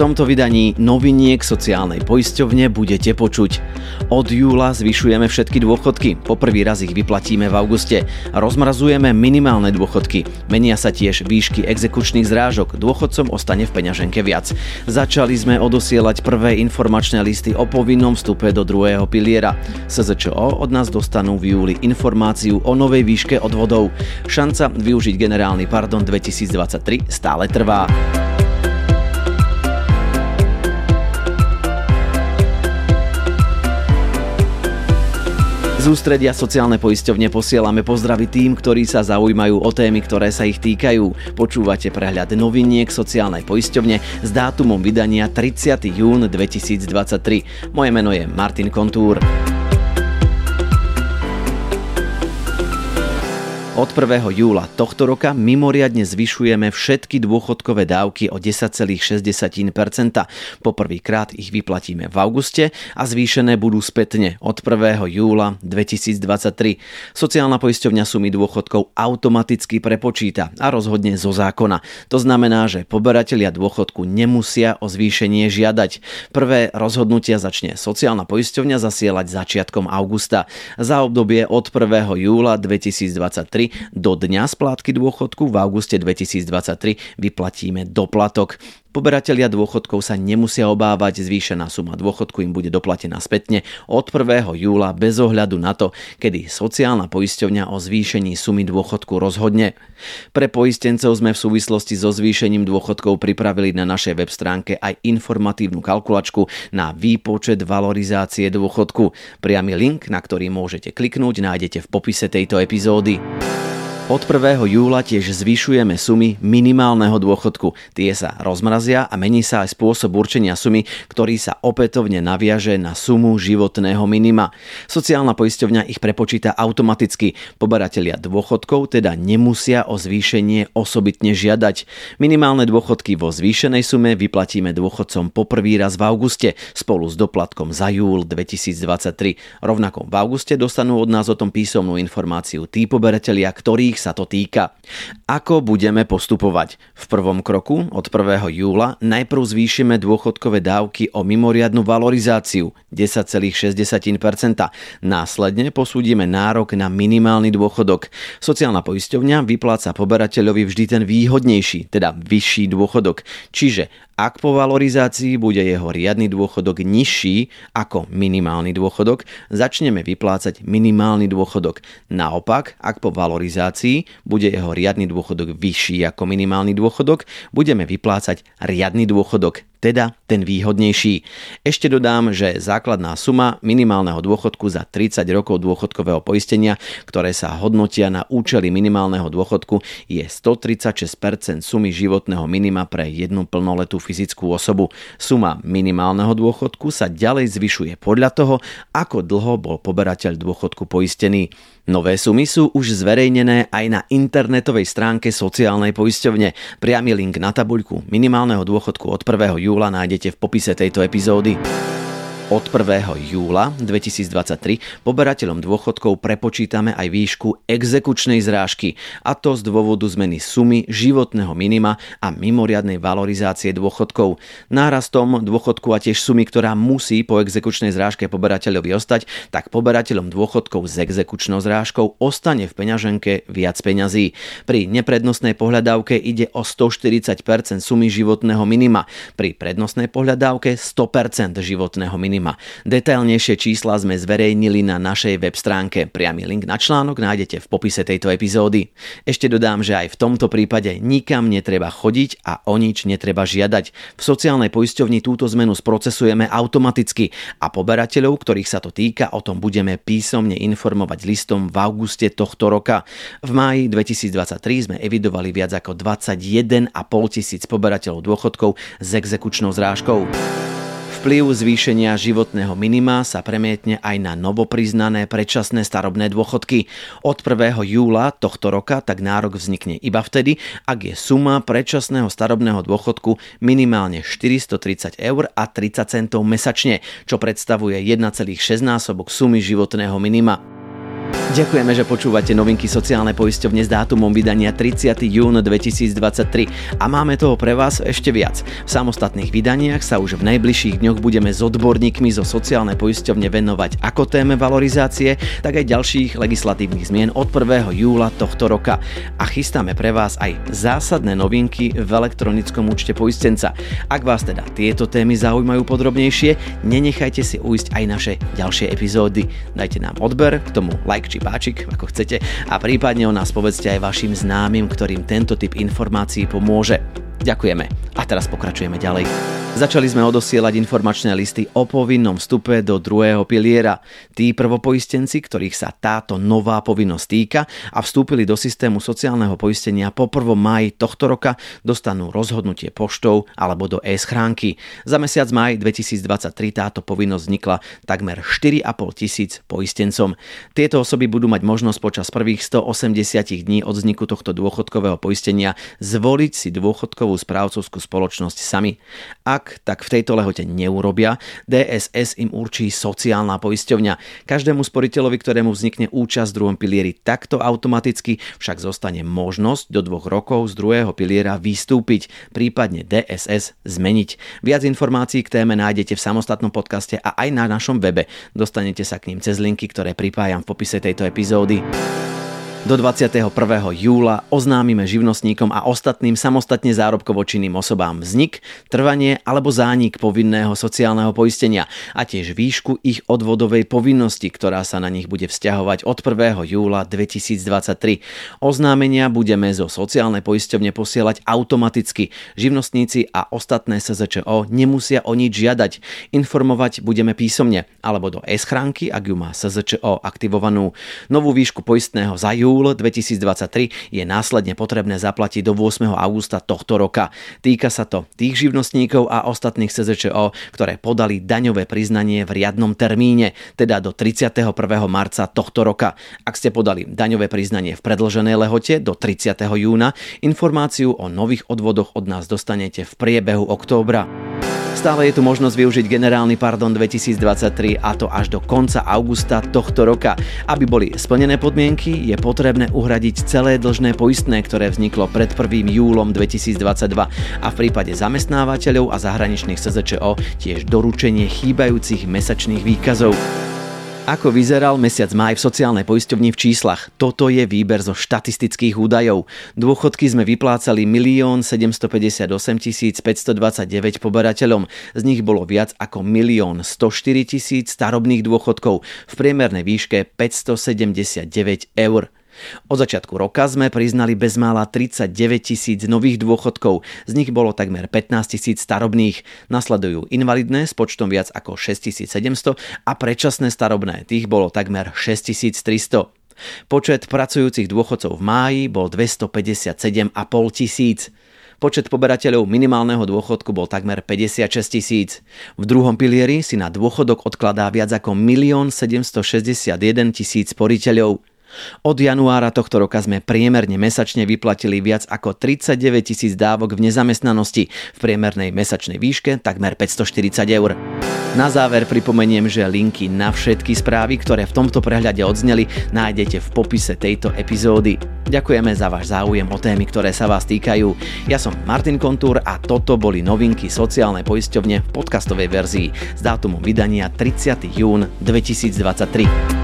tomto vydaní noviniek sociálnej poisťovne budete počuť. Od júla zvyšujeme všetky dôchodky, po prvý raz ich vyplatíme v auguste. Rozmrazujeme minimálne dôchodky, menia sa tiež výšky exekučných zrážok, dôchodcom ostane v peňaženke viac. Začali sme odosielať prvé informačné listy o povinnom vstupe do druhého piliera. SZČO od nás dostanú v júli informáciu o novej výške odvodov. Šanca využiť generálny pardon 2023 stále trvá. Z ústredia sociálne poisťovne posielame pozdravy tým, ktorí sa zaujímajú o témy, ktoré sa ich týkajú. Počúvate prehľad noviniek sociálnej poisťovne s dátumom vydania 30. jún 2023. Moje meno je Martin Kontúr. Od 1. júla tohto roka mimoriadne zvyšujeme všetky dôchodkové dávky o 10,6%. Poprvýkrát ich vyplatíme v auguste a zvýšené budú spätne od 1. júla 2023. Sociálna poisťovňa sumy dôchodkov automaticky prepočíta a rozhodne zo zákona. To znamená, že poberatelia dôchodku nemusia o zvýšenie žiadať. Prvé rozhodnutia začne sociálna poisťovňa zasielať začiatkom augusta. Za obdobie od 1. júla 2023 do dňa splátky dôchodku v auguste 2023 vyplatíme doplatok. Poberatelia dôchodkov sa nemusia obávať, zvýšená suma dôchodku im bude doplatená spätne od 1. júla bez ohľadu na to, kedy sociálna poisťovňa o zvýšení sumy dôchodku rozhodne. Pre poistencov sme v súvislosti so zvýšením dôchodkov pripravili na našej web stránke aj informatívnu kalkulačku na výpočet valorizácie dôchodku. Priamy link, na ktorý môžete kliknúť, nájdete v popise tejto epizódy. Od 1. júla tiež zvyšujeme sumy minimálneho dôchodku. Tie sa rozmrazia a mení sa aj spôsob určenia sumy, ktorý sa opätovne naviaže na sumu životného minima. Sociálna poisťovňa ich prepočíta automaticky. Poberatelia dôchodkov teda nemusia o zvýšenie osobitne žiadať. Minimálne dôchodky vo zvýšenej sume vyplatíme dôchodcom poprvý raz v auguste spolu s doplatkom za júl 2023. Rovnako v auguste dostanú od nás o tom písomnú informáciu tí poberatelia, ktorých sa to týka. Ako budeme postupovať? V prvom kroku od 1. júla najprv zvýšime dôchodkové dávky o mimoriadnu valorizáciu 10,6%. Následne posúdime nárok na minimálny dôchodok. Sociálna poisťovňa vypláca poberateľovi vždy ten výhodnejší, teda vyšší dôchodok. Čiže ak po valorizácii bude jeho riadny dôchodok nižší ako minimálny dôchodok, začneme vyplácať minimálny dôchodok. Naopak, ak po valorizácii bude jeho riadny dôchodok vyšší ako minimálny dôchodok, budeme vyplácať riadny dôchodok teda ten výhodnejší. Ešte dodám, že základná suma minimálneho dôchodku za 30 rokov dôchodkového poistenia, ktoré sa hodnotia na účely minimálneho dôchodku, je 136% sumy životného minima pre jednu plnoletú fyzickú osobu. Suma minimálneho dôchodku sa ďalej zvyšuje podľa toho, ako dlho bol poberateľ dôchodku poistený. Nové sumy sú už zverejnené aj na internetovej stránke sociálnej poisťovne. Priamy link na tabuľku minimálneho dôchodku od 1. júla nájdete v popise tejto epizódy. Od 1. júla 2023 poberateľom dôchodkov prepočítame aj výšku exekučnej zrážky, a to z dôvodu zmeny sumy životného minima a mimoriadnej valorizácie dôchodkov. Nárastom dôchodku a tiež sumy, ktorá musí po exekučnej zrážke poberateľovi ostať, tak poberateľom dôchodkov s exekučnou zrážkou ostane v peňaženke viac peňazí. Pri neprednostnej pohľadávke ide o 140% sumy životného minima, pri prednostnej pohľadávke 100% životného minima zaujíma. Detailnejšie čísla sme zverejnili na našej web stránke. Priamy link na článok nájdete v popise tejto epizódy. Ešte dodám, že aj v tomto prípade nikam netreba chodiť a o nič netreba žiadať. V sociálnej poisťovni túto zmenu sprocesujeme automaticky a poberateľov, ktorých sa to týka, o tom budeme písomne informovať listom v auguste tohto roka. V máji 2023 sme evidovali viac ako 21,5 tisíc poberateľov dôchodkov s exekučnou zrážkou. Vplyv zvýšenia životného minima sa premietne aj na novopriznané predčasné starobné dôchodky. Od 1. júla tohto roka tak nárok vznikne iba vtedy, ak je suma predčasného starobného dôchodku minimálne 430 eur a 30 centov mesačne, čo predstavuje 1,6 násobok sumy životného minima. Ďakujeme, že počúvate novinky sociálnej poisťovne s dátumom vydania 30. jún 2023 a máme toho pre vás ešte viac. V samostatných vydaniach sa už v najbližších dňoch budeme s odborníkmi zo sociálnej poisťovne venovať ako téme valorizácie, tak aj ďalších legislatívnych zmien od 1. júla tohto roka. A chystáme pre vás aj zásadné novinky v elektronickom účte poistenca. Ak vás teda tieto témy zaujímajú podrobnejšie, nenechajte si ujsť aj naše ďalšie epizódy. Dajte nám odber, k tomu like či páčik, ako chcete, a prípadne o nás povedzte aj vašim známym, ktorým tento typ informácií pomôže. Ďakujeme. A teraz pokračujeme ďalej. Začali sme odosielať informačné listy o povinnom vstupe do druhého piliera. Tí prvopoistenci, ktorých sa táto nová povinnosť týka a vstúpili do systému sociálneho poistenia po 1. máji tohto roka, dostanú rozhodnutie poštou alebo do e-schránky. Za mesiac maj 2023 táto povinnosť vznikla takmer 4,5 tisíc poistencom. Tieto osoby budú mať možnosť počas prvých 180 dní od vzniku tohto dôchodkového poistenia zvoliť si dôchodkovú správcovskú spoločnosť sami. Ak tak v tejto lehote neurobia, DSS im určí sociálna poisťovňa. Každému sporiteľovi, ktorému vznikne účasť v druhom pilieri takto automaticky, však zostane možnosť do dvoch rokov z druhého piliera vystúpiť, prípadne DSS zmeniť. Viac informácií k téme nájdete v samostatnom podcaste a aj na našom webe. Dostanete sa k ním cez linky, ktoré pripájam v popise tejto epizódy. Do 21. júla oznámime živnostníkom a ostatným samostatne zárobkovo činným osobám vznik, trvanie alebo zánik povinného sociálneho poistenia a tiež výšku ich odvodovej povinnosti, ktorá sa na nich bude vzťahovať od 1. júla 2023. Oznámenia budeme zo sociálnej poisťovne posielať automaticky. Živnostníci a ostatné SZČO nemusia o nič žiadať. Informovať budeme písomne alebo do e-schránky, ak ju má SZČO aktivovanú. Novú výšku poistného za júl júl 2023 je následne potrebné zaplatiť do 8. augusta tohto roka. Týka sa to tých živnostníkov a ostatných SZČO, ktoré podali daňové priznanie v riadnom termíne, teda do 31. marca tohto roka. Ak ste podali daňové priznanie v predlženej lehote do 30. júna, informáciu o nových odvodoch od nás dostanete v priebehu októbra. Stále je tu možnosť využiť generálny pardon 2023 a to až do konca augusta tohto roka. Aby boli splnené podmienky, je potrebné uhradiť celé dlžné poistné, ktoré vzniklo pred 1. júlom 2022 a v prípade zamestnávateľov a zahraničných SZČO tiež doručenie chýbajúcich mesačných výkazov. Ako vyzeral mesiac maj v sociálnej poisťovni v číslach? Toto je výber zo štatistických údajov. Dôchodky sme vyplácali 1 758 529 poberateľom. Z nich bolo viac ako 1 104 tisíc starobných dôchodkov v priemernej výške 579 eur. Od začiatku roka sme priznali bezmála 39 tisíc nových dôchodkov, z nich bolo takmer 15 tisíc starobných. Nasledujú invalidné s počtom viac ako 6700 a predčasné starobné, tých bolo takmer 6300. Počet pracujúcich dôchodcov v máji bol 257,5 tisíc. Počet poberateľov minimálneho dôchodku bol takmer 56 tisíc. V druhom pilieri si na dôchodok odkladá viac ako 1 761 tisíc sporiteľov. Od januára tohto roka sme priemerne mesačne vyplatili viac ako 39 tisíc dávok v nezamestnanosti v priemernej mesačnej výške takmer 540 eur. Na záver pripomeniem, že linky na všetky správy, ktoré v tomto prehľade odzneli, nájdete v popise tejto epizódy. Ďakujeme za váš záujem o témy, ktoré sa vás týkajú. Ja som Martin Kontúr a toto boli novinky sociálnej poisťovne v podcastovej verzii s dátumom vydania 30. jún 2023.